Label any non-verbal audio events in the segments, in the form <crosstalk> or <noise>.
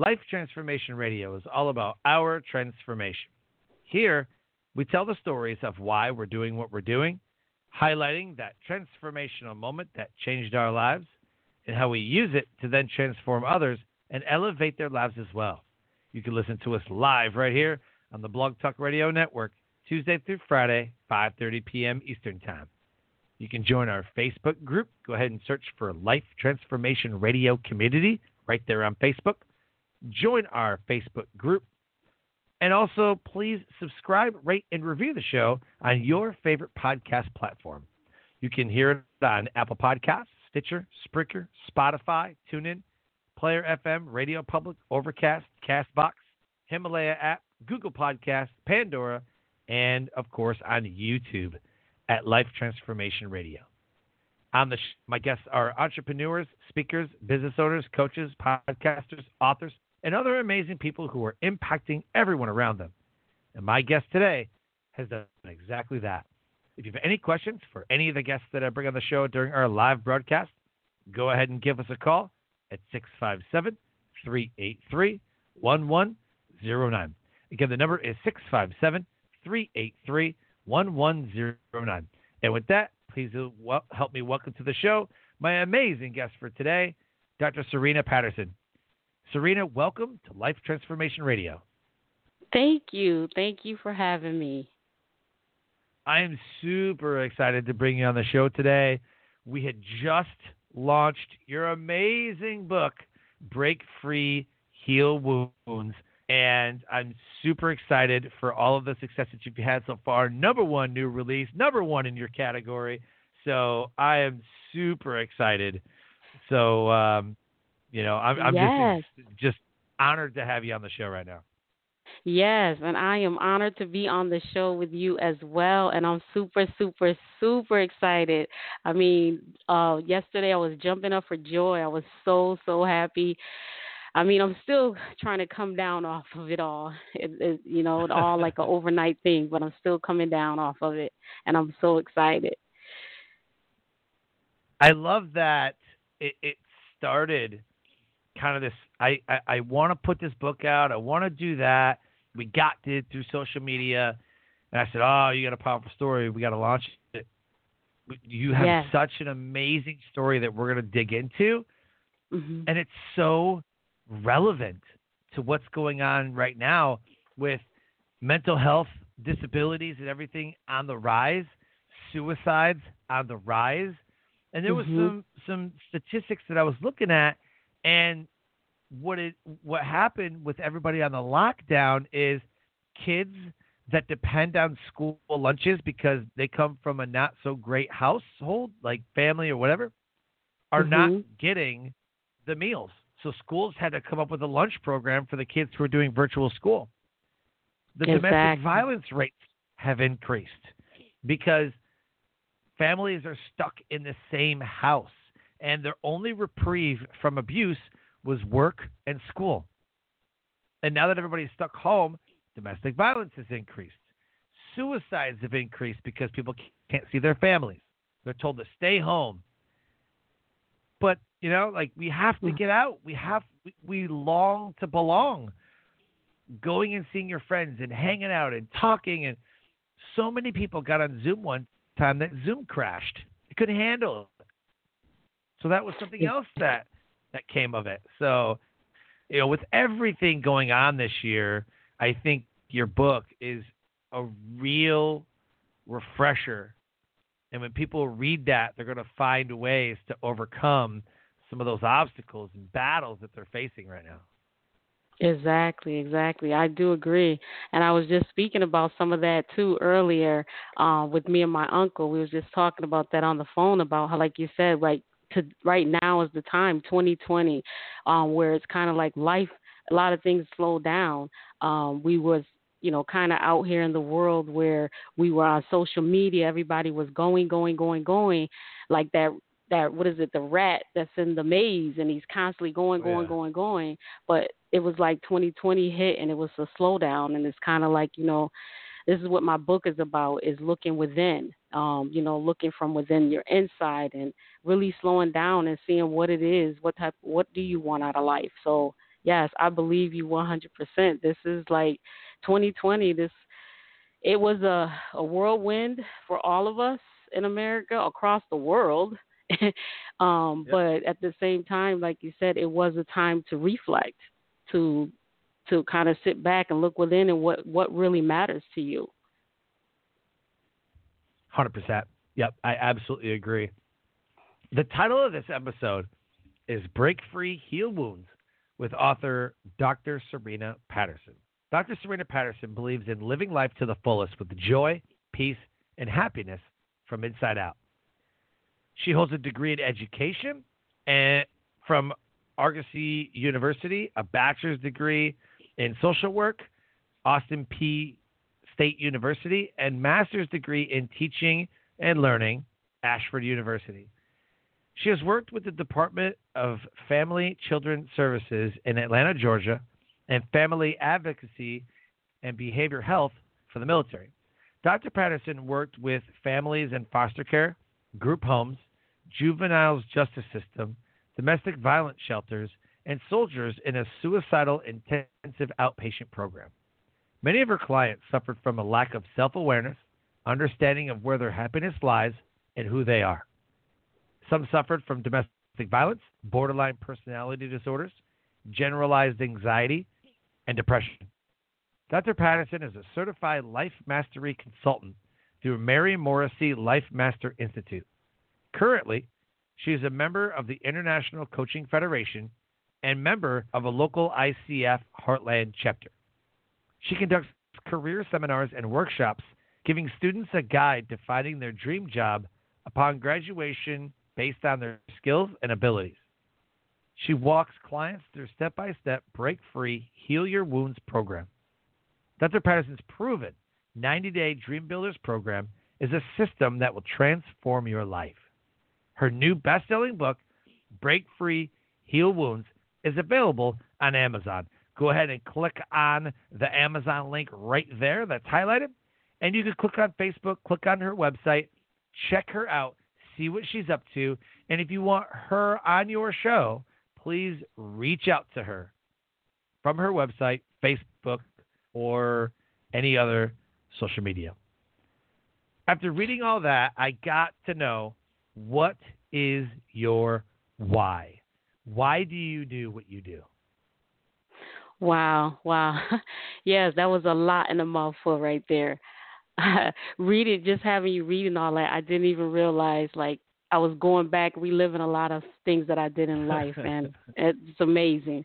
Life Transformation Radio is all about our transformation. Here, we tell the stories of why we're doing what we're doing, highlighting that transformational moment that changed our lives, and how we use it to then transform others and elevate their lives as well. You can listen to us live right here on the Blog Talk Radio Network, Tuesday through Friday, 5:30 p.m. Eastern Time. You can join our Facebook group. Go ahead and search for Life Transformation Radio Community right there on Facebook join our Facebook group. And also, please subscribe, rate, and review the show on your favorite podcast platform. You can hear it on Apple Podcasts, Stitcher, Spreaker, Spotify, TuneIn, Player FM, Radio Public, Overcast, Castbox, Himalaya app, Google Podcasts, Pandora, and of course on YouTube at Life Transformation Radio. On the sh- my guests are entrepreneurs, speakers, business owners, coaches, podcasters, authors, and other amazing people who are impacting everyone around them. And my guest today has done exactly that. If you have any questions for any of the guests that I bring on the show during our live broadcast, go ahead and give us a call at 657 383 1109. Again, the number is 657 383 1109. And with that, please help me welcome to the show my amazing guest for today, Dr. Serena Patterson. Serena, welcome to Life Transformation Radio. Thank you. Thank you for having me. I am super excited to bring you on the show today. We had just launched your amazing book, Break Free, Heal Wounds. And I'm super excited for all of the success that you've had so far. Number one new release, number one in your category. So I am super excited. So um, you know, I'm, I'm yes. just just honored to have you on the show right now. Yes, and I am honored to be on the show with you as well. And I'm super, super, super excited. I mean, uh, yesterday I was jumping up for joy. I was so, so happy. I mean, I'm still trying to come down off of it all. It, it, you know, it all like an <laughs> overnight thing, but I'm still coming down off of it, and I'm so excited. I love that it, it started kind of this I, I, I want to put this book out. I want to do that. We got it through social media. And I said, Oh, you got a powerful story. We got to launch it. You have yes. such an amazing story that we're going to dig into. Mm-hmm. And it's so relevant to what's going on right now with mental health, disabilities, and everything on the rise, suicides on the rise. And there mm-hmm. was some some statistics that I was looking at and what it what happened with everybody on the lockdown is kids that depend on school lunches because they come from a not so great household, like family or whatever, are mm-hmm. not getting the meals. So schools had to come up with a lunch program for the kids who are doing virtual school. The exactly. domestic violence rates have increased because families are stuck in the same house and their only reprieve from abuse was work and school. And now that everybody's stuck home, domestic violence has increased. Suicides have increased because people can't see their families. They're told to stay home. But, you know, like we have to hmm. get out. We have we, long to belong. Going and seeing your friends and hanging out and talking and so many people got on Zoom one time that Zoom crashed. It couldn't handle it. So that was something else that that came of it. So, you know, with everything going on this year, I think your book is a real refresher. And when people read that, they're going to find ways to overcome some of those obstacles and battles that they're facing right now. Exactly, exactly. I do agree, and I was just speaking about some of that too earlier uh, with me and my uncle. We was just talking about that on the phone about how, like you said, like to right now is the time, 2020, um, where it's kind of like life. A lot of things slow down. Um, we was you know, kind of out here in the world where we were on social media, everybody was going, going, going, going, like that that what is it the rat that's in the maze and he's constantly going going yeah. going going but it was like 2020 hit and it was a slowdown and it's kind of like you know this is what my book is about is looking within um you know looking from within your inside and really slowing down and seeing what it is what type what do you want out of life? So yes i believe you 100% this is like 2020 this it was a a whirlwind for all of us in america across the world. <laughs> Um, yep. But at the same time, like you said, it was a time to reflect, to to kind of sit back and look within and what what really matters to you. Hundred percent. Yep, I absolutely agree. The title of this episode is "Break Free, Heal Wounds" with author Dr. Serena Patterson. Dr. Serena Patterson believes in living life to the fullest with joy, peace, and happiness from inside out. She holds a degree in education and from Argosy University, a bachelor's degree in social work, Austin Peay State University, and master's degree in teaching and learning, Ashford University. She has worked with the Department of Family Children Services in Atlanta, Georgia, and Family Advocacy and Behavior Health for the military. Dr. Patterson worked with families in foster care, group homes, juveniles justice system, domestic violence shelters, and soldiers in a suicidal intensive outpatient program. Many of her clients suffered from a lack of self awareness, understanding of where their happiness lies, and who they are. Some suffered from domestic violence, borderline personality disorders, generalized anxiety, and depression. Dr. Patterson is a certified life mastery consultant through Mary Morrissey Life Master Institute. Currently, she is a member of the International Coaching Federation and member of a local ICF Heartland chapter. She conducts career seminars and workshops, giving students a guide to finding their dream job upon graduation based on their skills and abilities. She walks clients through step by step break free, heal your wounds program. Dr. Patterson's proven 90 day Dream Builders program is a system that will transform your life. Her new best selling book, Break Free, Heal Wounds, is available on Amazon. Go ahead and click on the Amazon link right there that's highlighted. And you can click on Facebook, click on her website, check her out, see what she's up to. And if you want her on your show, please reach out to her from her website, Facebook, or any other social media. After reading all that, I got to know what is your why? Why do you do what you do? Wow, wow. <laughs> yes, that was a lot in a mouthful right there. <laughs> reading, just having you reading all that, I didn't even realize like I was going back, reliving a lot of things that I did in life, and <laughs> it's amazing.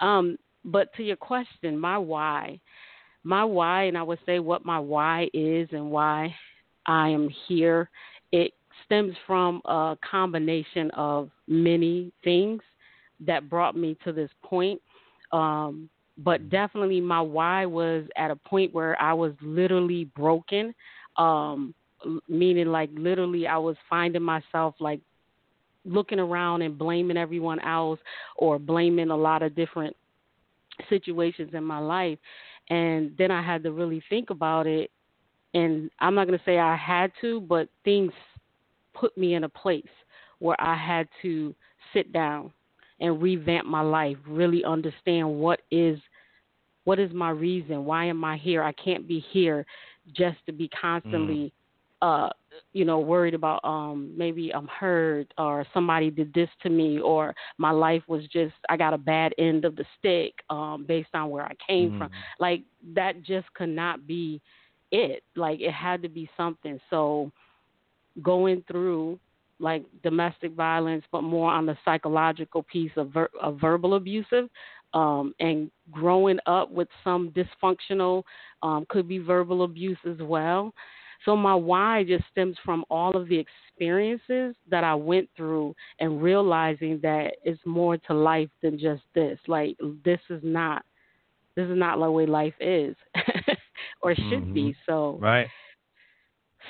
Um, but to your question, my why, my why, and I would say what my why is and why I am here. It stems from a combination of many things that brought me to this point. Um, but definitely my why was at a point where I was literally broken, um, meaning like literally I was finding myself like looking around and blaming everyone else or blaming a lot of different situations in my life. And then I had to really think about it. And I'm not going to say I had to, but things put me in a place where I had to sit down and revamp my life, really understand what is what is my reason? Why am I here? I can't be here just to be constantly mm. uh you know worried about um maybe I'm hurt or somebody did this to me or my life was just I got a bad end of the stick um based on where I came mm. from. Like that just could not be it. Like it had to be something. So going through like domestic violence, but more on the psychological piece of, ver- of verbal abusive, um, and growing up with some dysfunctional, um, could be verbal abuse as well. So my why just stems from all of the experiences that I went through and realizing that it's more to life than just this. Like this is not this is not the way life is <laughs> or should mm-hmm. be. So Right.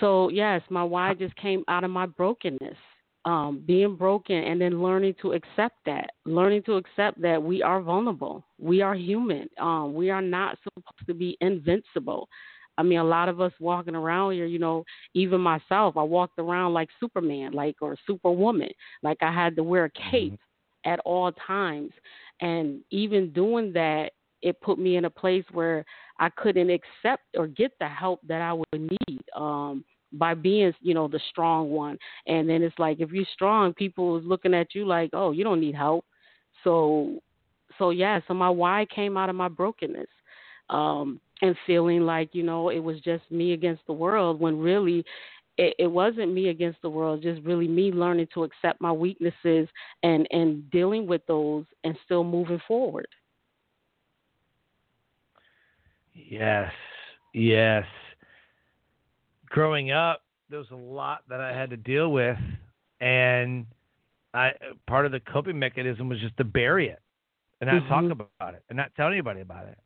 So yes, my why just came out of my brokenness. Um, being broken and then learning to accept that, learning to accept that we are vulnerable, we are human, um, we are not supposed to be invincible. I mean, a lot of us walking around here, you know, even myself, I walked around like Superman, like or Superwoman, like I had to wear a cape mm-hmm. at all times, and even doing that, it put me in a place where I couldn't accept or get the help that I would need. Um, by being, you know, the strong one. And then it's like if you're strong, people is looking at you like, oh, you don't need help. So, so yeah. So my why came out of my brokenness. Um, and feeling like you know it was just me against the world when really it, it wasn't me against the world just really me learning to accept my weaknesses and and dealing with those and still moving forward yes yes growing up there was a lot that i had to deal with and i part of the coping mechanism was just to bury it and not mm-hmm. talk about it and not tell anybody about it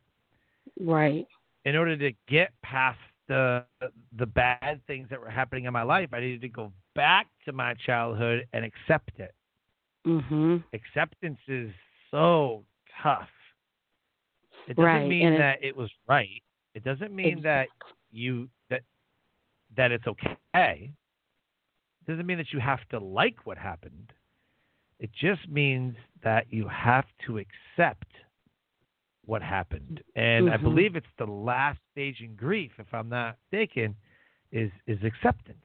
right in order to get past the the bad things that were happening in my life, I needed to go back to my childhood and accept it. Mm-hmm. Acceptance is so tough. It doesn't right. mean and that it was right. It doesn't mean exactly. that you that that it's okay. It doesn't mean that you have to like what happened. It just means that you have to accept what happened. And mm-hmm. I believe it's the last stage in grief, if I'm not mistaken, is is acceptance.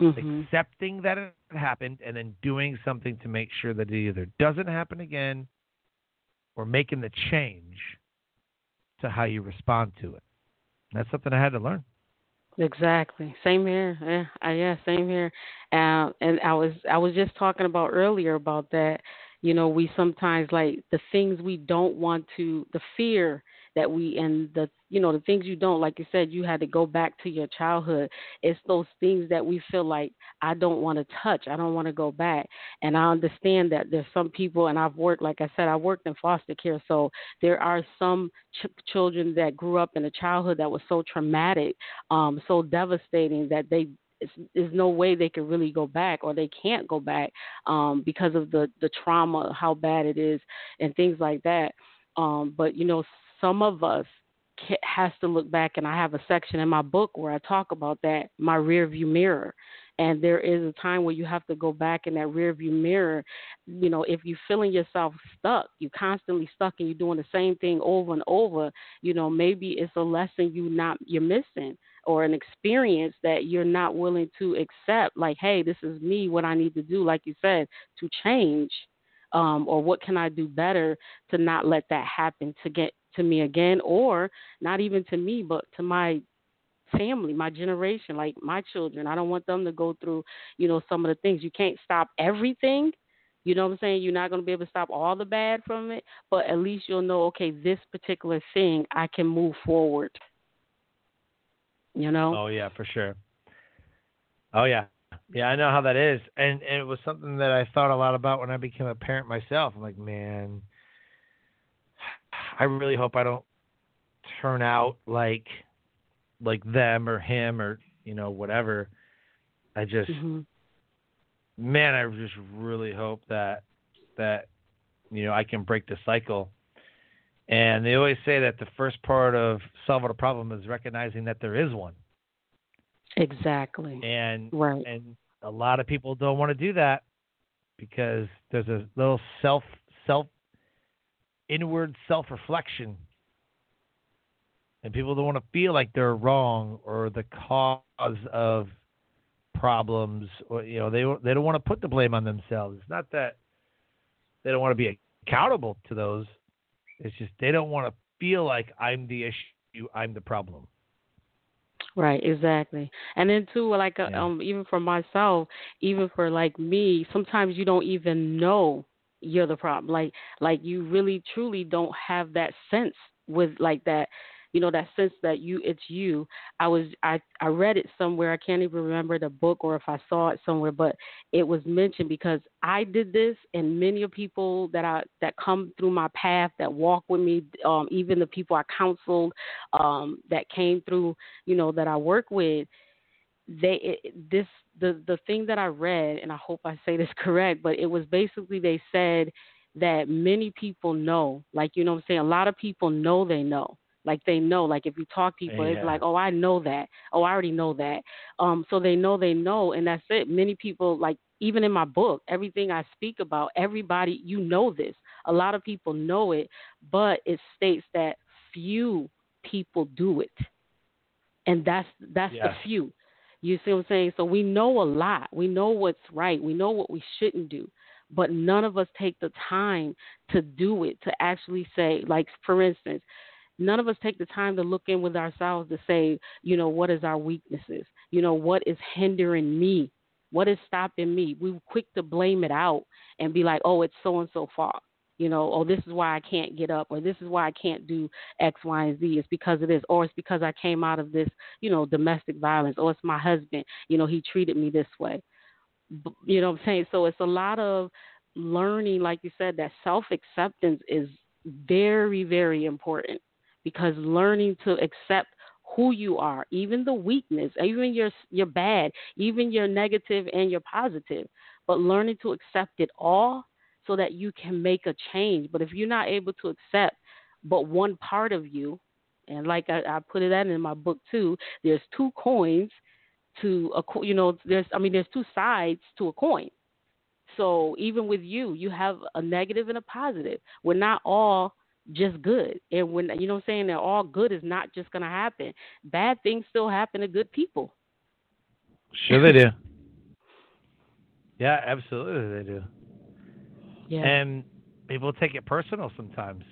Mm-hmm. Accepting that it happened and then doing something to make sure that it either doesn't happen again or making the change to how you respond to it. That's something I had to learn. Exactly. Same here. Yeah, yeah same here. Uh, and I was I was just talking about earlier about that you know we sometimes like the things we don't want to the fear that we and the you know the things you don't like you said you had to go back to your childhood it's those things that we feel like i don't want to touch i don't want to go back and i understand that there's some people and i've worked like i said i worked in foster care so there are some ch- children that grew up in a childhood that was so traumatic um so devastating that they there's no way they can really go back or they can't go back um, because of the the trauma, how bad it is, and things like that. Um, but you know, some of us has to look back, and I have a section in my book where I talk about that, my rear view mirror. And there is a time where you have to go back in that rear view mirror. You know, if you're feeling yourself stuck, you're constantly stuck and you're doing the same thing over and over, you know, maybe it's a lesson you not you're missing or an experience that you're not willing to accept like hey this is me what i need to do like you said to change um, or what can i do better to not let that happen to get to me again or not even to me but to my family my generation like my children i don't want them to go through you know some of the things you can't stop everything you know what I'm saying? You're not going to be able to stop all the bad from it, but at least you'll know, okay, this particular thing I can move forward you know? Oh yeah, for sure. Oh yeah. Yeah, I know how that is. And and it was something that I thought a lot about when I became a parent myself. I'm like, man, I really hope I don't turn out like like them or him or, you know, whatever. I just mm-hmm. man, I just really hope that that you know, I can break the cycle and they always say that the first part of solving a problem is recognizing that there is one. Exactly. And right. and a lot of people don't want to do that because there's a little self self inward self reflection. And people don't want to feel like they're wrong or the cause of problems or you know they they don't want to put the blame on themselves. It's not that they don't want to be accountable to those it's just they don't want to feel like I'm the issue, I'm the problem. Right, exactly. And then too, like uh, Yeah. um, even for myself, even for like me, sometimes you don't even know you're the problem. Like, like you really truly don't have that sense with like that, you know, that sense that you it's you. I was I I read it somewhere. I can't even remember the book or if I saw it somewhere, but it was mentioned because I did this, and many of people that I that come through my path that walk with me, um, even the people I counseled, um, that came through you know that I work with, they it, this the the thing that I read, and I hope I say this <laughs> correct, but it was basically they said that many people know, like you know what I'm saying, a lot of people know they know. Like they know, like if you talk to people, Yeah. it's like, oh, I know that. Oh, I already know that. Um, so they know they know, and that's it. Many people, like even in my book, everything I speak about, everybody, you know this. A lot of people know it, but it states that few people do it, and that's that's the few. You see what I'm saying? So we know a lot. We know what's right. We know what we shouldn't do, but none of us take the time to do it. To actually say, like for instance, none of us take the time to look in with ourselves to say, you know, what is our weaknesses? You know, what is hindering me? What is stopping me? We're quick to blame it out and be like, oh, it's so and so fault. You know, oh, this is why I can't get up, or this is why I can't do X, Y, and Z. It's because of this, or it's because I came out of this, you know, domestic violence, or it's my husband. You know, he treated me this way. You know what I'm saying? So it's a lot of learning, like you said, that self acceptance is very, very important because learning to accept who you are, even the weakness, even your your bad, even your negative and your positive, but learning to accept it all so that you can make a change. But if you're not able to accept but one part of you, and like I, I put it that in my book too, there's two coins to a co- you know there's I mean there's two sides to a coin. So even with you, you have a negative and a positive. We're not all just good. And when you know what I'm saying that all good is not just gonna happen. Bad things still happen to good people. Sure they do. <laughs> Yeah, absolutely they do. Yeah. And people take it personal sometimes.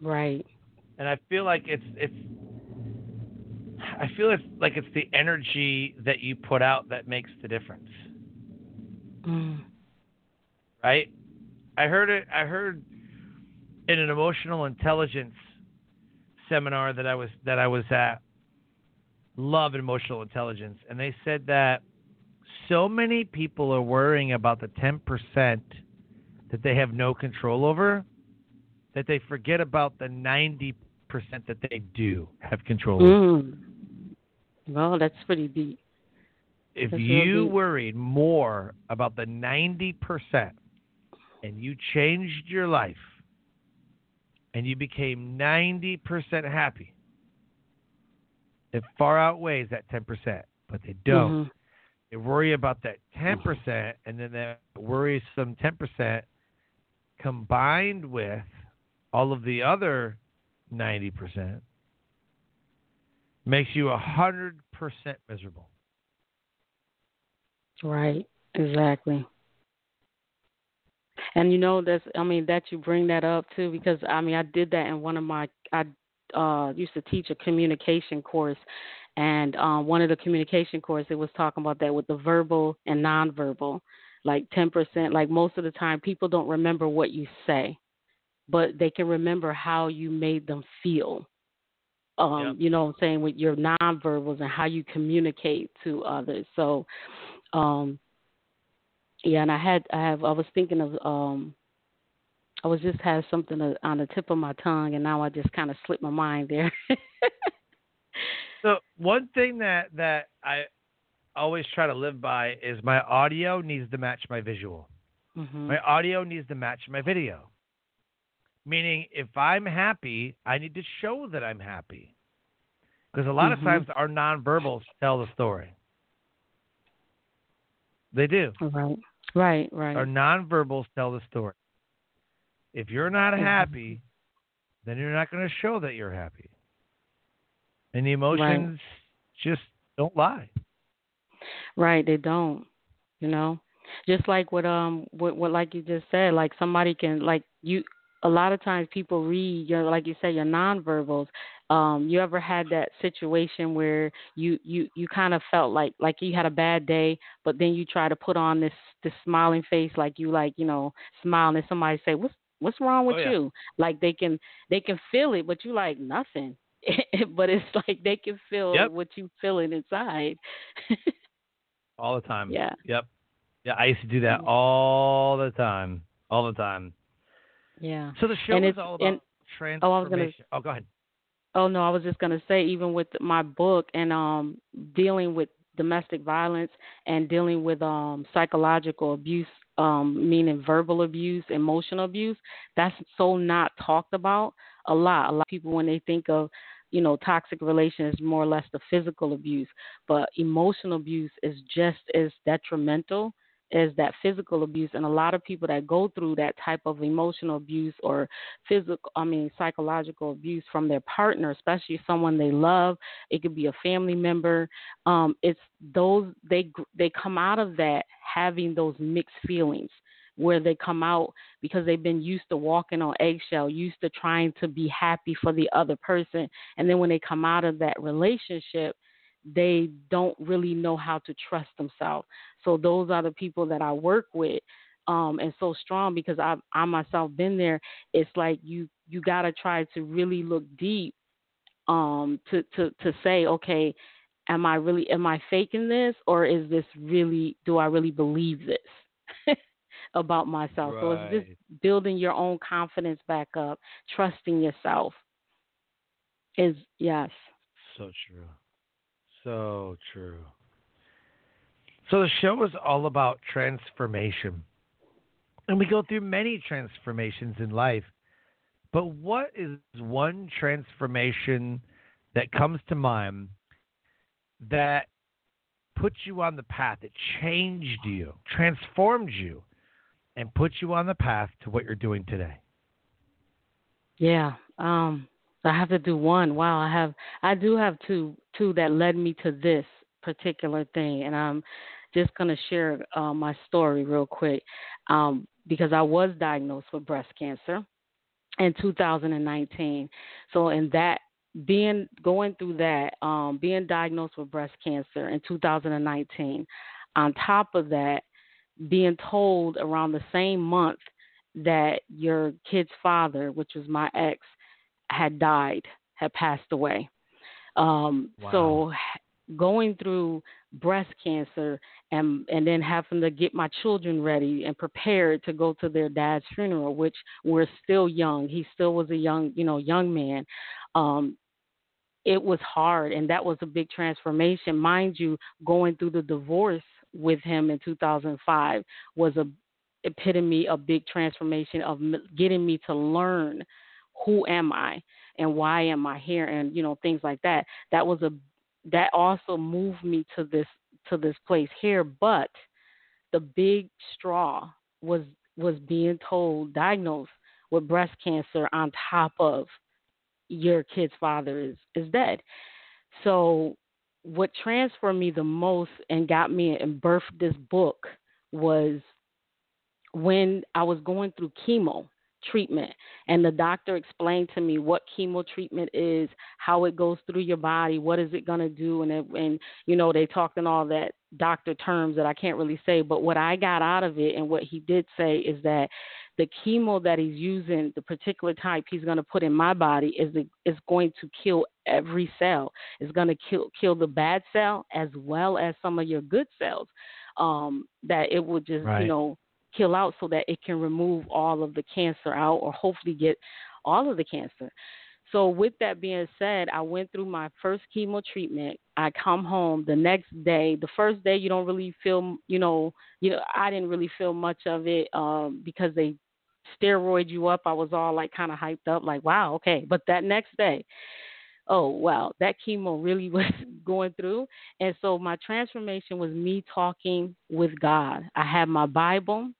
right. And I feel like it's it's I feel it's like it's the energy that you put out that makes the difference. Mm. Right? I heard it I heard in an emotional intelligence seminar that I was that I was at love emotional intelligence and they said that so many people are worrying about the 10% that they have no control over that they forget about the 90% that they do have control over. Mm. Well, that's pretty deep. If That's you deep. worried more about the 90% and you changed your life and you became 90% happy, it far outweighs that 10%, but they don't. Mhm. They worry about that 10%, and then that worrisome 10% combined with all of the other 90% makes you 100% miserable. Right. Exactly. And you know that's I mean that you bring that up too because I mean I did that in one of my I uh used to teach a communication course and um one of the communication course it was talking about that with the verbal and nonverbal like 10% like most of the time people don't remember what you say but they can remember how you made them feel um Yep. you know what I'm saying with your nonverbals and how you communicate to others so um yeah, and I had I have I was thinking of um I was just had something on the tip of my tongue and now I just kind of slipped my mind there. <laughs> So one thing that that I always try to live by is my audio needs to match my visual. hmm My audio needs to match my video. Meaning, if I'm happy, I need to show that I'm happy. Because a lot of Mhm. times our nonverbals tell the story. They do. Right. Right, right. Our nonverbals tell the story. If you're not Mhm. happy, then you're not going to show that you're happy. And the emotions just don't lie. Right, they don't. You know, just like what um what what like you just said, like somebody can like you. A lot of times people read your like you say your nonverbals Um, you ever had that situation where you you you kind of felt like like you had a bad day, but then you try to put on this this smiling face, like you like you know smiling, and somebody say, "What's what's wrong with oh, yeah. you?" Like they can they can feel it, but you like nothing. <laughs> but it's like they can feel yep. what you feeling inside. <laughs> all the time. Yeah. Yep. Yeah, I used to do that all the time. All the time. Yeah. So the show and is all about and, transformation. Oh, I was gonna, oh, go ahead. Oh no, I was just gonna say even with my book and um dealing with domestic violence and dealing with um psychological abuse, um meaning verbal abuse, emotional abuse, that's so not talked about a lot. A lot of people when they think of you know, toxic relation is more or less the physical abuse, but emotional abuse is just as detrimental as that physical abuse. And a lot of people that go through that type of emotional abuse or physical, I mean, psychological abuse from their partner, especially someone they love, it could be a family member. Um, it's those they they come out of that having those mixed feelings where they come out because they've been used to walking on eggshell, used to trying to be happy for the other person. And then when they come out of that relationship, they don't really know how to trust themselves. So those are the people that I work with. Um, and so strong because I I myself been there. It's like you you gotta try to really look deep um to to to say okay am i really am i faking this or is this really do i really believe this <laughs> about myself. Right. So it's just building your own confidence back up, trusting yourself. Is yes. So true. So true. So the show is all about transformation. And we go through many transformations in life. But what is one transformation that comes to mind that put you on the path, that changed you, transformed you, and put you on the path to what you're doing today? Yeah. Um I have to do one. Wow, I have I do have two two that led me to this particular thing and I'm just to share uh, my story real quick um, because I was diagnosed with breast cancer in 2019. So in that being going through that um, being diagnosed with breast cancer in 2019 on top of that being told around the same month that your kid's father, which was my ex, had died, had passed away. Um, wow. So going through breast cancer and and then having to get my children ready and prepared to go to their dad's funeral, which we're still young. He still was a young, you know, young man. Um, it was hard, and that was a big transformation, mind you. Going through the divorce with him in 2005 was a epitome of big transformation of getting me to learn who am I and why am I here and you know things like that. That was a that also moved me to this to this place here, but the big straw was was being told diagnosed with breast cancer on top of your kid's father is is dead. So what transformed me the most and got me and birthed this book was when I was going through chemo treatment and the doctor explained to me what chemo treatment is how it goes through your body what is it going to do and it, and you know they talked and all that doctor terms that I can't really say but what I got out of it and what he did say is that the chemo that he's using, the particular type he's going to put in my body, is the, is going to kill every cell. It's going to kill kill the bad cell as well as some of your good cells. Um, that it will just right. you know kill out so that it can remove all of the cancer out or hopefully get all of the cancer. So with that being said, I went through my first chemo treatment. I come home the next day. The first day you don't really feel, you know, you know, I didn't really feel much of it um because they steroid you up. I was all like kind of hyped up, like, wow, okay. But that next day, oh, wow, that chemo really <laughs> was going through. And so my transformation was me talking with God. I had my Bible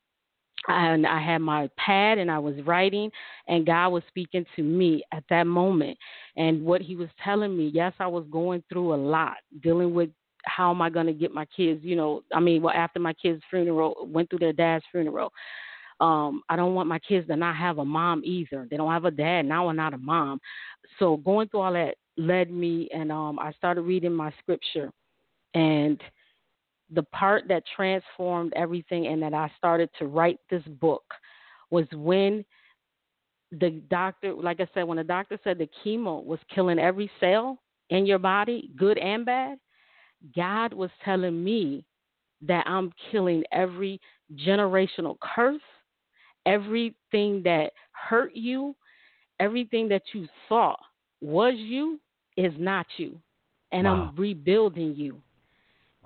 and I had my pad and I was writing, and God was speaking to me at that moment. And what He was telling me, yes, I was going through a lot, dealing with how am I going to get my kids, you know, I mean, well, after my kids' funeral, went through their dad's funeral Um, I don't want my kids to not have a mom either. They don't have a dad. Now I'm not a mom. So going through all that led me, and um, I started reading my scripture, and the part that transformed everything, and that I started to write this book was when the doctor, like I said, when the doctor said the chemo was killing every cell in your body, good and bad, God was telling me that I'm killing every generational curse, everything that hurt you, everything that you thought was you is not you. And wow. I'm rebuilding you.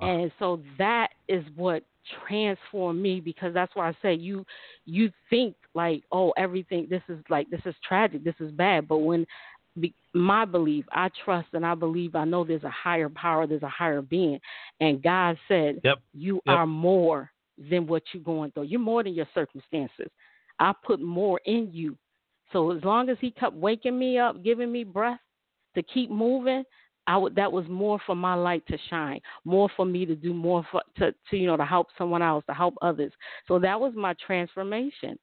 And so that is what transformed me because that's why I say you you think like oh everything this is like this is tragic this is bad. But when be, my belief I trust and I believe I know there's a higher power there's a higher being. And God said yep. you yep. are more than what you're going through. You're more than your circumstances. I put more in you. So as long as he kept waking me up giving me breath to keep moving I would that was more for my light to shine, more for me to do more for to, to you know to help someone else, to help others. So that was my transformation.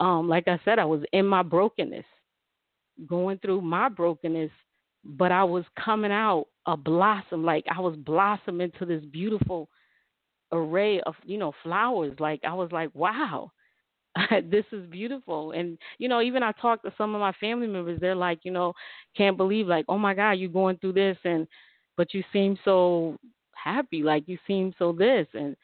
Um, like I said, I was in my brokenness, going through my brokenness, but I was coming out a blossom, like I was blossoming to this beautiful array of you know flowers. Like I was like, wow, <laughs> this is beautiful. And, you know, even I talked to some of my family members, they're like, you know, can't believe like, oh my God, you're going through this and but you seem so happy, like you seem so this and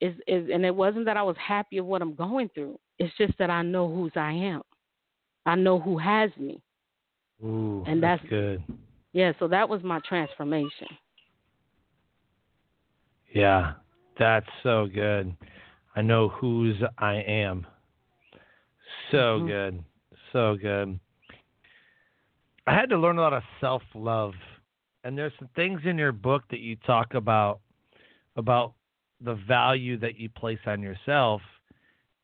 is is and it wasn't that I was happy of what I'm going through. It's just that I know whose I am. I know who has me. Ooh, and that's, that's good. Yeah, so that was my transformation. Yeah, that's so good. I know whose I am. So mm-hmm. good. So good. I had to learn a lot of self love. And there's some things in your book that you talk about about the value that you place on yourself.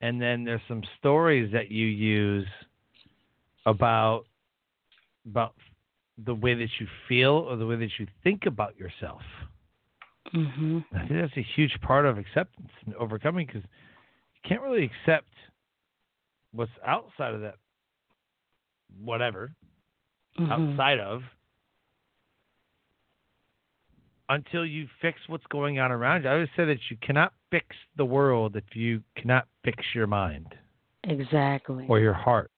And then there's some stories that you use about about the way that you feel or the way that you think about yourself. Mm-hmm. I think that's a huge part of acceptance and overcoming because you can't really accept what's outside of that whatever mm-hmm. outside of until you fix what's going on around you. I always say that you cannot fix the world if you cannot fix your mind. Exactly. Or your heart.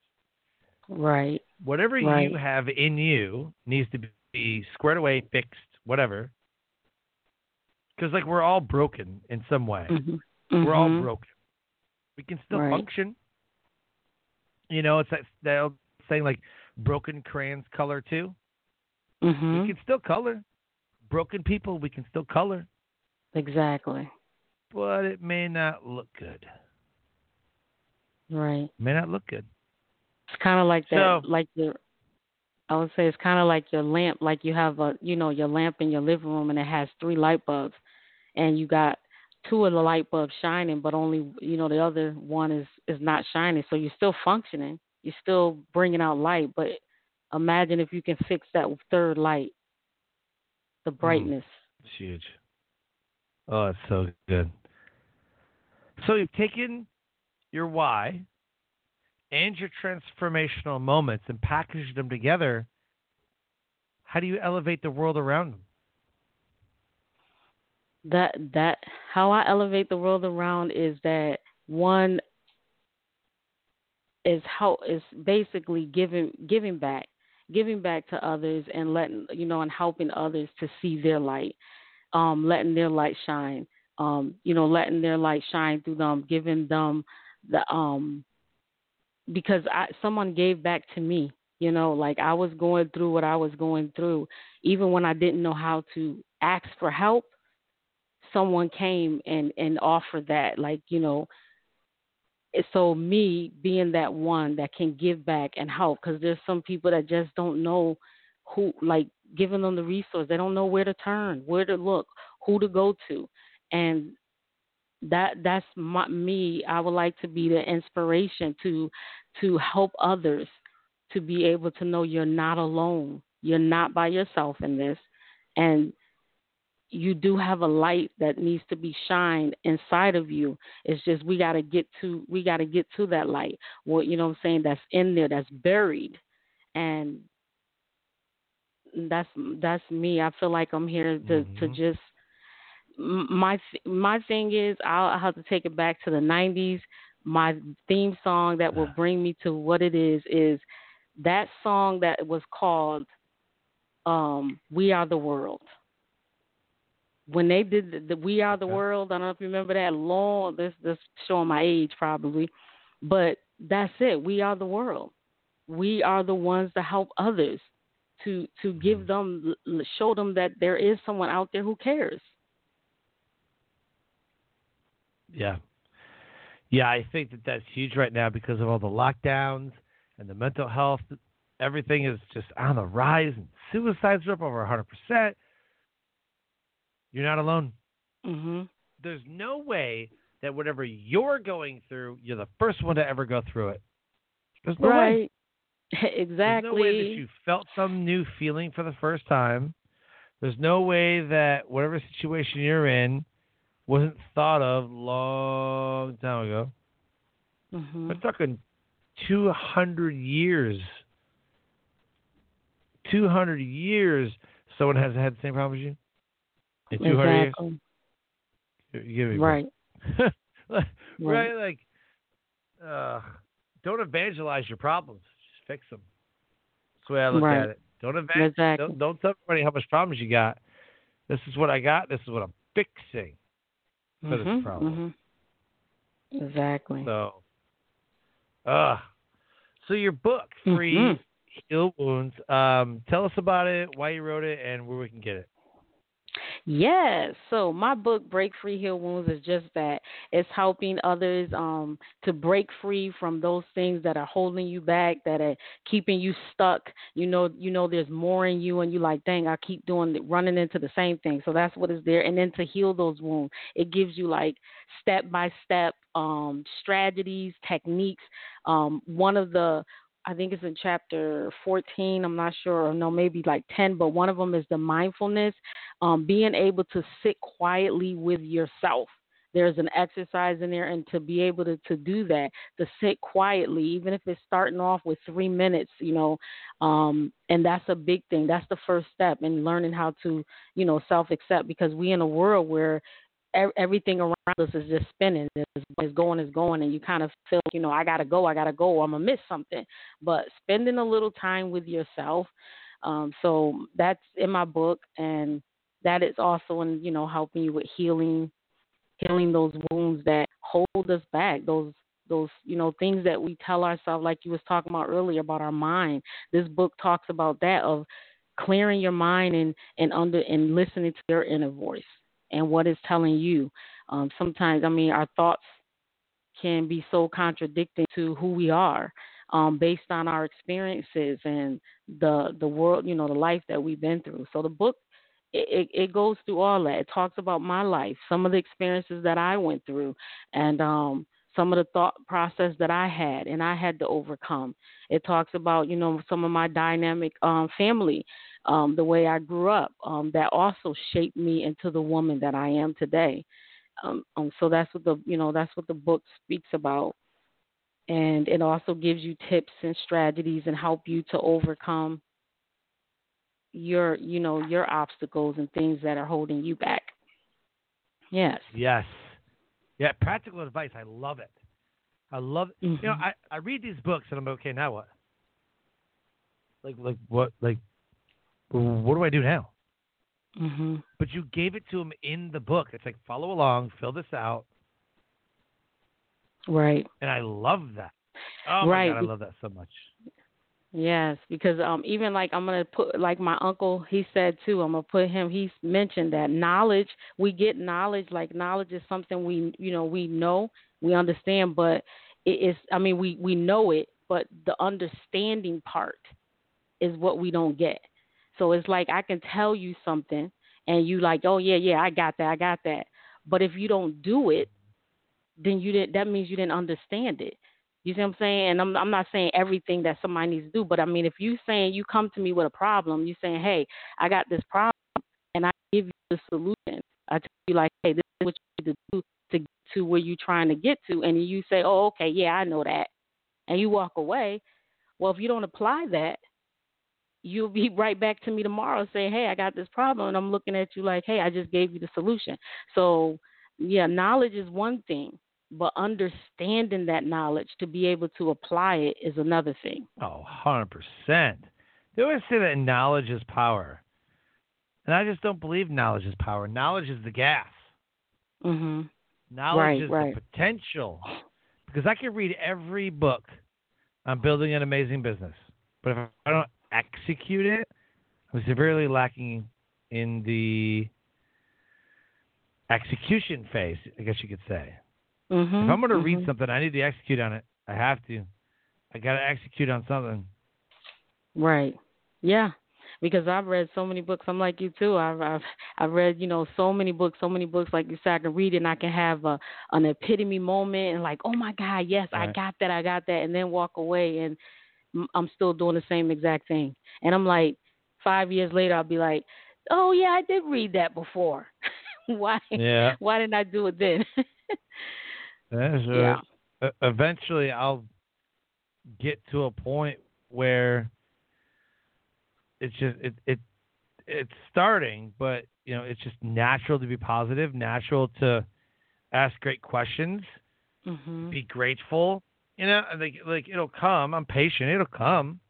Right. Whatever right. you have in you needs to be squared away, fixed, whatever. Because like we're all broken in some way. Mm-hmm. We're all mm-hmm. broken. We can still right. function. You know, it's that, that saying like broken crayons color too. Mm-hmm. We can still color. Broken people, we can still color. Exactly. But it may not look good. Right. It may not look good. It's kind of like that, so, like your. I would say it's kind of like your lamp, like you have a, you know, your lamp in your living room, and it has three light bulbs, and you got two of the light bulbs shining, but only you know the other one is is not shining. So you're still functioning, you're still bringing out light. But imagine if you can fix that third light, the hmm. brightness. Mm, it's huge. Oh, it's so good. So you've taken your why and your transformational moments and packaged them together. How do you elevate the world around them? That that how I elevate the world around is that one is how is basically giving giving back giving back to others and letting you know and helping others to see their light um letting their light shine um you know letting their light shine through them giving them the um because I someone gave back to me you know like I was going through what I was going through. Even when I didn't know how to ask for help someone came and and offered that like you know so me being that one that can give back and help because there's some people that just don't know who like giving them the resource. They don't know where to turn where to look who to go to. And that that's my, me. I would like to be the inspiration to to help others to be able to know you're not alone. You're not by yourself in this. And you do have a light that needs to be shined inside of you. It's just we got to get to we got to get to that light. What you know what I'm saying that's in there that's buried. And that's that's me. I feel like I'm here to mm-hmm. to just my my thing is I'll, I'll have to take it back to the 90s. My theme song that will bring me to what it is is that song that was called um, "We Are the World." When they did the, the "We Are the okay. World," I don't know if you remember that long. This this showing my age probably, but that's it. We are the world. We are the ones to help others to to give mm-hmm. them show them that there is someone out there who cares. Yeah. Yeah, I think that that's huge right now because of all the lockdowns and the mental health. Everything is just on the rise, and suicides are up over 100%. You're not alone. Mm-hmm. There's no way that whatever you're going through, you're the first one to ever go through it. There's no right. way. <laughs> exactly. There's no way that you felt some new feeling for the first time. There's no way that whatever situation you're in wasn't thought of long time ago. Mm-hmm. We're talking 200 years. 200 years someone has had the same problem as you? 200 exactly. years? Give me right. <laughs> right. Right. Like, uh, don't evangelize your problems. Just fix them. That's the way I look right. at it. Don't evangelize. Exactly. Don't, don't tell everybody how much problems you got. This is what I got. This is what I'm fixing for mm-hmm, this problem. Mm-hmm. Exactly. So, uh, so your book, Free mm-hmm. Heal Wounds, um, tell us about it, why you wrote it, and where we can get it. Yes. So my book, Break Free Heal Wounds, is just that. It's helping others um, to break free from those things that are holding you back, that are keeping you stuck. You know, you know, there's more in you, and you're like, dang, I keep doing, running into the same thing. So that's what is there. And then to heal those wounds, it gives you like step by step um, strategies, techniques. Um, one of the I think it's in chapter 14. I'm not sure, or no, maybe like 10, but one of them is the mindfulness, um, being able to sit quietly with yourself. There's an exercise in there, and to be able to, to do that, to sit quietly, even if it's starting off with three minutes, you know, um, and that's a big thing. That's the first step in learning how to, you know, self accept because we in a world where everything around us is just spinning. It's going, is going, and you kind of feel, you know, I gotta go, I gotta go, I'm gonna miss something. But spending a little time with yourself, um, so that's in my book, and that is also in, you know, helping you with healing, healing those wounds that hold us back, those those you know things that we tell ourselves, like you was talking about earlier about our mind. This book talks about that of clearing your mind and and under and listening to your inner voice and what is telling you. Um, sometimes, I mean, our thoughts can be so contradicting to who we are um, based on our experiences and the the world, you know, the life that we've been through. So the book it, it goes through all that. It talks about my life, some of the experiences that I went through, and um, some of the thought process that I had and I had to overcome. It talks about, you know, some of my dynamic um, family um, the way I grew up, um, that also shaped me into the woman that I am today. Um, um, so that's what the you know that's what the book speaks about, and it also gives you tips and strategies and help you to overcome your you know your obstacles and things that are holding you back. Yes. Yes. Yeah, practical advice. I love it. I love it. Mm-hmm. You know, I, I read these books and I'm okay. Now what? Like like what? Like what do I do now? Mm-hmm. But you gave it to him in the book. It's like follow along, fill this out. Right. And I love that. Oh right. my god, I love that so much. Yes, because um even like I'm gonna put like my uncle he said too, I'm gonna put him he mentioned that knowledge we get knowledge, like knowledge is something we you know, we know, we understand, but it is I mean we, we know it, but the understanding part is what we don't get. So it's like I can tell you something and you like, oh yeah, yeah, I got that, I got that. But if you don't do it, then you didn't. That means you didn't understand it. You see what I'm saying? And I'm I'm not saying everything that somebody needs to do, but I mean if you saying you come to me with a problem, you saying, hey, I got this problem, and I give you the solution. I tell you like, hey, this is what you need to do to get to where you're trying to get to, and you say, oh, okay, yeah, I know that, and you walk away. Well, if you don't apply that, you'll be <laughs> right back to me tomorrow saying, hey, I got this problem, and I'm looking at you like, hey, I just gave you the solution. So, yeah, knowledge is one thing, but understanding that knowledge to be able to apply it is another thing. Oh, 100%. They always say that knowledge is power. And I just don't believe knowledge is power. Knowledge is the gas. Mm-hmm. Knowledge Right, is right. the potential. Because I can read every book on building an amazing business, but if I don't execute it, I'm severely lacking in the execution phase, I guess you could say. Mhm. If I'm going to mhm. read something, I need to execute on it. I have to. I got to execute on something. Right. Yeah. Because I've read so many books. I'm like you too. I've I've I've read, you know, so many books, so many books like you said I can read and I can have a an epitome moment and like, "Oh my god, yes, I got that. I got that." And then walk away and I'm still doing the same exact thing. And I'm like 5 years later I'll be like, "Oh yeah, I did read that before." <laughs> why Yeah. why didn't I do it then? <laughs> That's Yeah. Eventually, I'll get to a point where it's just it it it's starting, but you know, it's just natural to be positive, natural to ask great questions, mhm. be grateful. You know, like like it'll come. I'm patient. It'll come,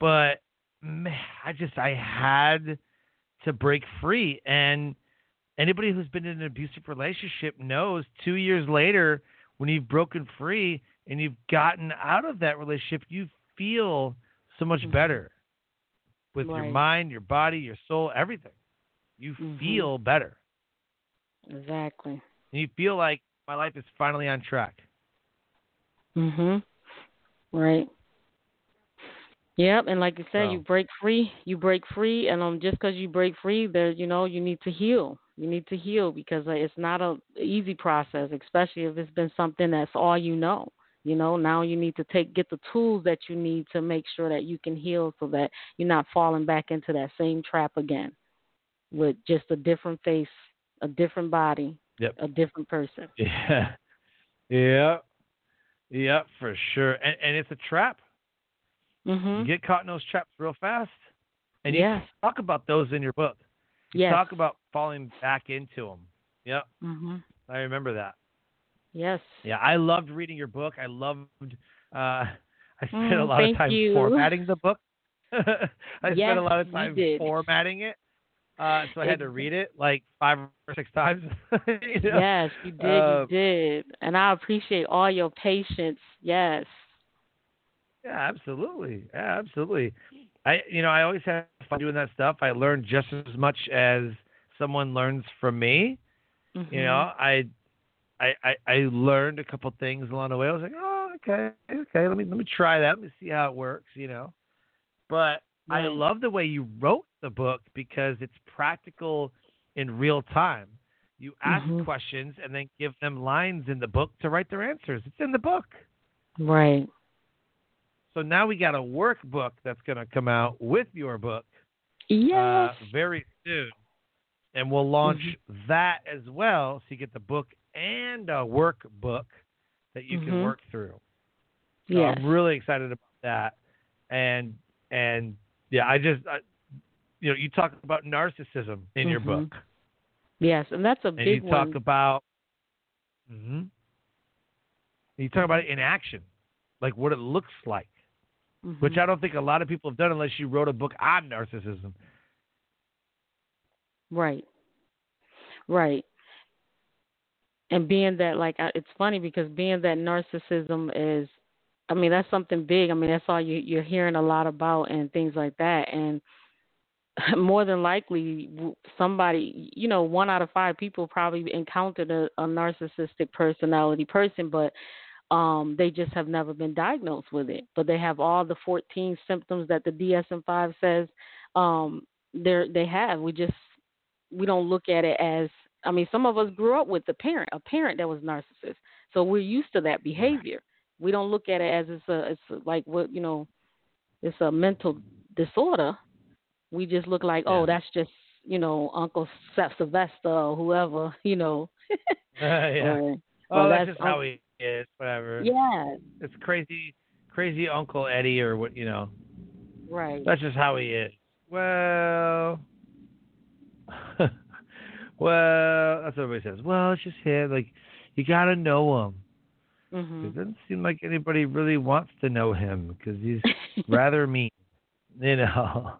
but man, I just I had to break free. And anybody who's been in an abusive relationship knows two years later, when you've broken free and you've gotten out of that relationship, you feel so much Mhm. better with your mind, your body, your soul, everything. You Mhm. feel better. Exactly. And you feel like my life is finally on track. Mhm. Right. Yep, and like you said, So- you break free. You break free, and um, just because you break free, there, you know, you need to heal. You need to heal because it's not a easy process, especially if it's been something that's all you know. You know, now you need to take get the tools that you need to make sure that you can heal, so that you're not falling back into that same trap again, with just a different face, a different body, Yep. a different person. <laughs> Yeah. Yeah. Yeah, for sure. And and it's a trap. Mhm. You get caught in those traps real fast. And you Yes. talk about those in your book. You Yes. talk about falling back into them. Yep. Mhm. I remember that. Yes. Yeah, I loved reading your book. I loved uh I spent a Mm, lot of time you. formatting the book. <laughs> I Yes, spent a lot of time formatting it. Uh, so I had to read it like five or six times. <laughs> you know? Yes, you did. Uh, you did. And I appreciate all your patience. Yes. Yeah, absolutely. Yeah, absolutely. I you know, I always have fun doing that stuff. I learn just as much as someone learns from me. Mhm. You know, I I, I I learned a couple things along the way. I was like, oh, okay, okay, let me let me try that. Let me see how it works, you know. But I love the way you wrote the book because it's practical in real time. You ask Mhm. questions and then give them lines in the book to write their answers. It's in the book. Right. So now we got a workbook that's going to come out with your book Yes. uh, very soon, and we'll launch Mm-hmm. that as well. So you get the book and a workbook that you can Mhm. work through. So yes. I'm really excited about that, and and yeah, I just I, you know you talk about narcissism in your Mhm. book, yes, and that's a and big you talk one. about hmm you talk about it in action, like what it looks like. Which Mhm. I don't think a lot of people have done unless you wrote a book on narcissism. Right. Right. And being that, like, it's funny because being that narcissism is, I mean, that's something big. I mean, that's all you, you're hearing a lot about and things like that. And <laughs> more than likely, somebody, you know, one out of five people probably encountered a, a narcissistic personality person, but um, they just have never been diagnosed with it. But they have all the 14 symptoms that the DSM-5 says um, they they have. We just we don't look at it as. I mean, some of us grew up with a parent, a parent that was narcissist, so we're used to that behavior. We don't look at it as it's a it's a, like what you know, it's a mental disorder. We just look like, oh, that's just you know, Uncle Seth Sylvester or whoever, <laughs> you know. uh, <laughs> yeah. <laughs> Or, oh, or that's, that's just how he is. Whatever. Yeah. It's crazy, crazy Uncle Eddie or what you know. Right. That's just how he is. Well, <laughs> well, that's what everybody says. Well, it's just him. Like, you gotta know him. Mm-hmm. It doesn't seem like anybody really wants to know him because he's <laughs> rather mean, you know.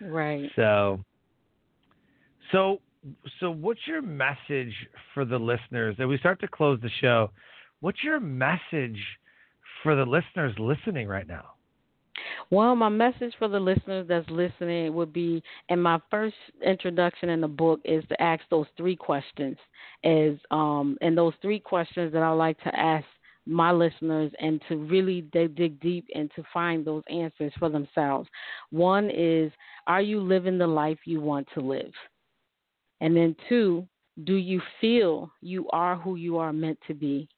Right. So, so, so, what's your message for the listeners? As we start to close the show, what's your message for the listeners listening right now? Well, my message for the listeners that's listening would be, and my first introduction in the book is to ask those three questions. Is um, and those three questions that I like to ask my listeners and to really dig, dig deep and to find those answers for themselves. One is, are you living the life you want to live? And then two, do you feel you are who you are meant to be?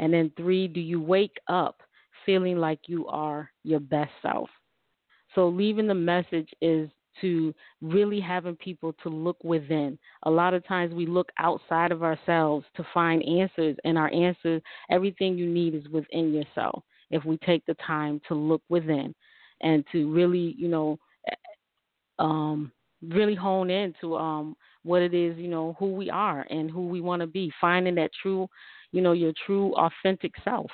And then three, do you wake up feeling like you are your best self? So leaving the message is to really having people to look within. A lot of times we look outside of ourselves to find answers, and our answers, everything you need is within yourself. If we take the time to look within and to really, you know, um, really hone into um, what it is, you know, who we are and who we want to be, finding that true, you know, your true authentic self.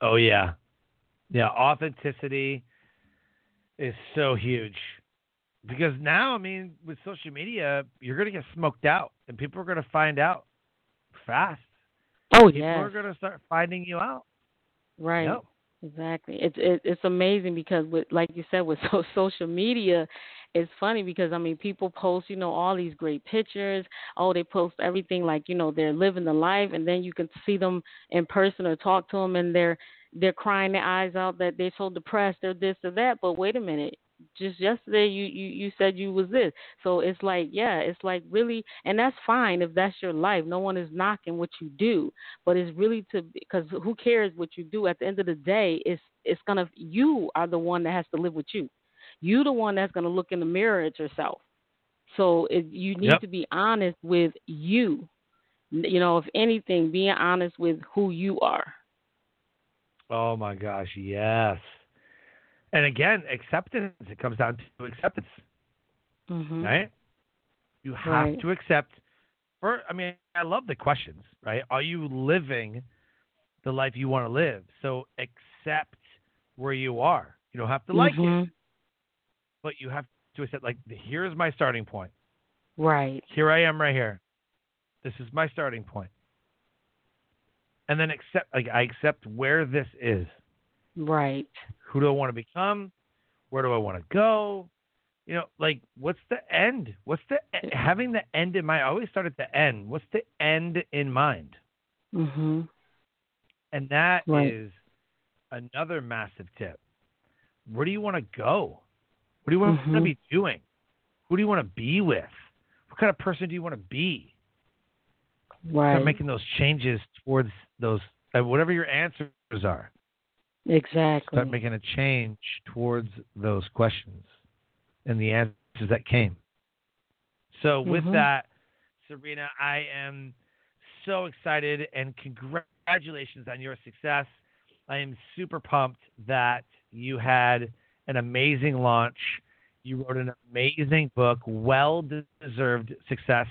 Oh yeah, yeah. Authenticity is so huge because now, I mean, with social media, you're gonna get smoked out, and people are gonna find out fast. Oh yeah. People yes, are gonna start finding you out. right. Yep. Exactly. It's it, it's amazing because with like you said with <laughs> so, social media, it's funny because I mean people post you know all these great pictures. Oh, they post everything like you know they're living the life, and then you can see them in person or talk to them, and they're they're crying their eyes out that they're so depressed or this or that. But wait a minute, just yesterday you you you said you was this. So it's like yeah, it's like really, and that's fine if that's your life. No one is knocking what you do, but it's really to because who cares what you do? At the end of the day, it's it's gonna you are the one that has to live with you. You the one that's gonna look in the mirror at yourself. So it, you need Yep. to be honest with you. You know, if anything, being honest with who you are. Oh my gosh, yes. And again, acceptance. It comes down to acceptance, Mm-hmm. right? You have Right. to accept. For I mean, I love the questions, right? Are you living the life you want to live? So accept where you are. You don't have to like it, Mhm. But you have to accept. Like, here's my starting point. Right. Here I am, right here. This is my starting point. And then accept. Like, I accept where this is. Right. who do I want to become? Where do I want to go? You know, like what's the end? What's the having the end in mind? I always start at the end. What's the end in mind? Mhm. And that is Right. another massive tip. Where do you want to go? What do you want to Mhm. be doing? Who do you want to be with? What kind of person do you want to be? Right. Start making those changes towards those, uh, whatever your answers are. exactly. start making a change towards those questions and the answers that came. So, with Mhm. that, Serena, I am so excited and congratulations on your success. I am super pumped that you had an amazing launch. You wrote an amazing book, well deserved success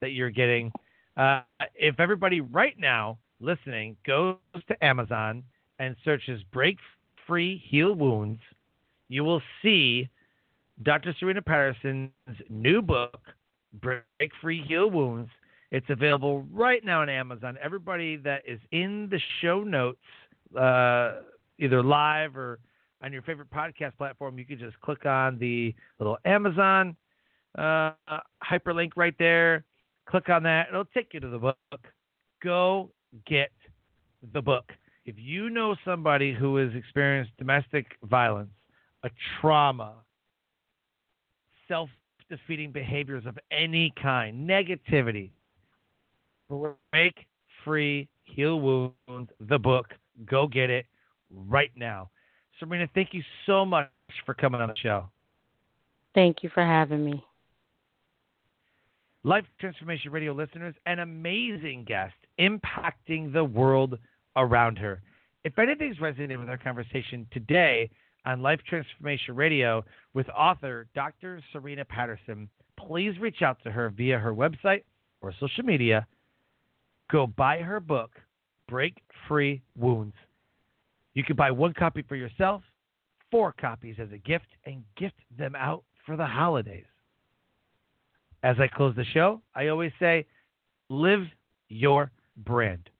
that you're getting. Uh, if everybody right now listening goes to Amazon and searches Break Free Heal Wounds, you will see Dr. Serena Patterson's new book, Break Free Heal Wounds. It's available right now on Amazon. Everybody that is in the show notes, uh, either live or on your favorite podcast platform, you can just click on the little Amazon uh, hyperlink right there. Click on that. It'll take you to the book. Go get the book. If you know somebody who has experienced domestic violence, a trauma, self defeating behaviors of any kind, negativity, break free, heal wounds, the book. Go get it right now. Serena, thank you so much for coming on the show. Thank you for having me. Life Transformation Radio listeners, an amazing guest impacting the world around her. If anything's resonated with our conversation today on Life Transformation Radio with author Dr. Serena Patterson, please reach out to her via her website or social media. Go buy her book, Break Free Wounds. You can buy one copy for yourself, four copies as a gift, and gift them out for the holidays. As I close the show, I always say, live your brand.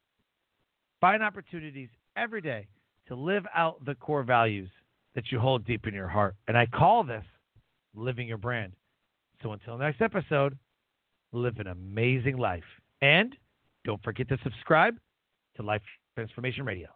Find opportunities every day to live out the core values that you hold deep in your heart. And I call this living your brand. So until next episode, live an amazing life. And don't forget to subscribe to Life Transformation Radio.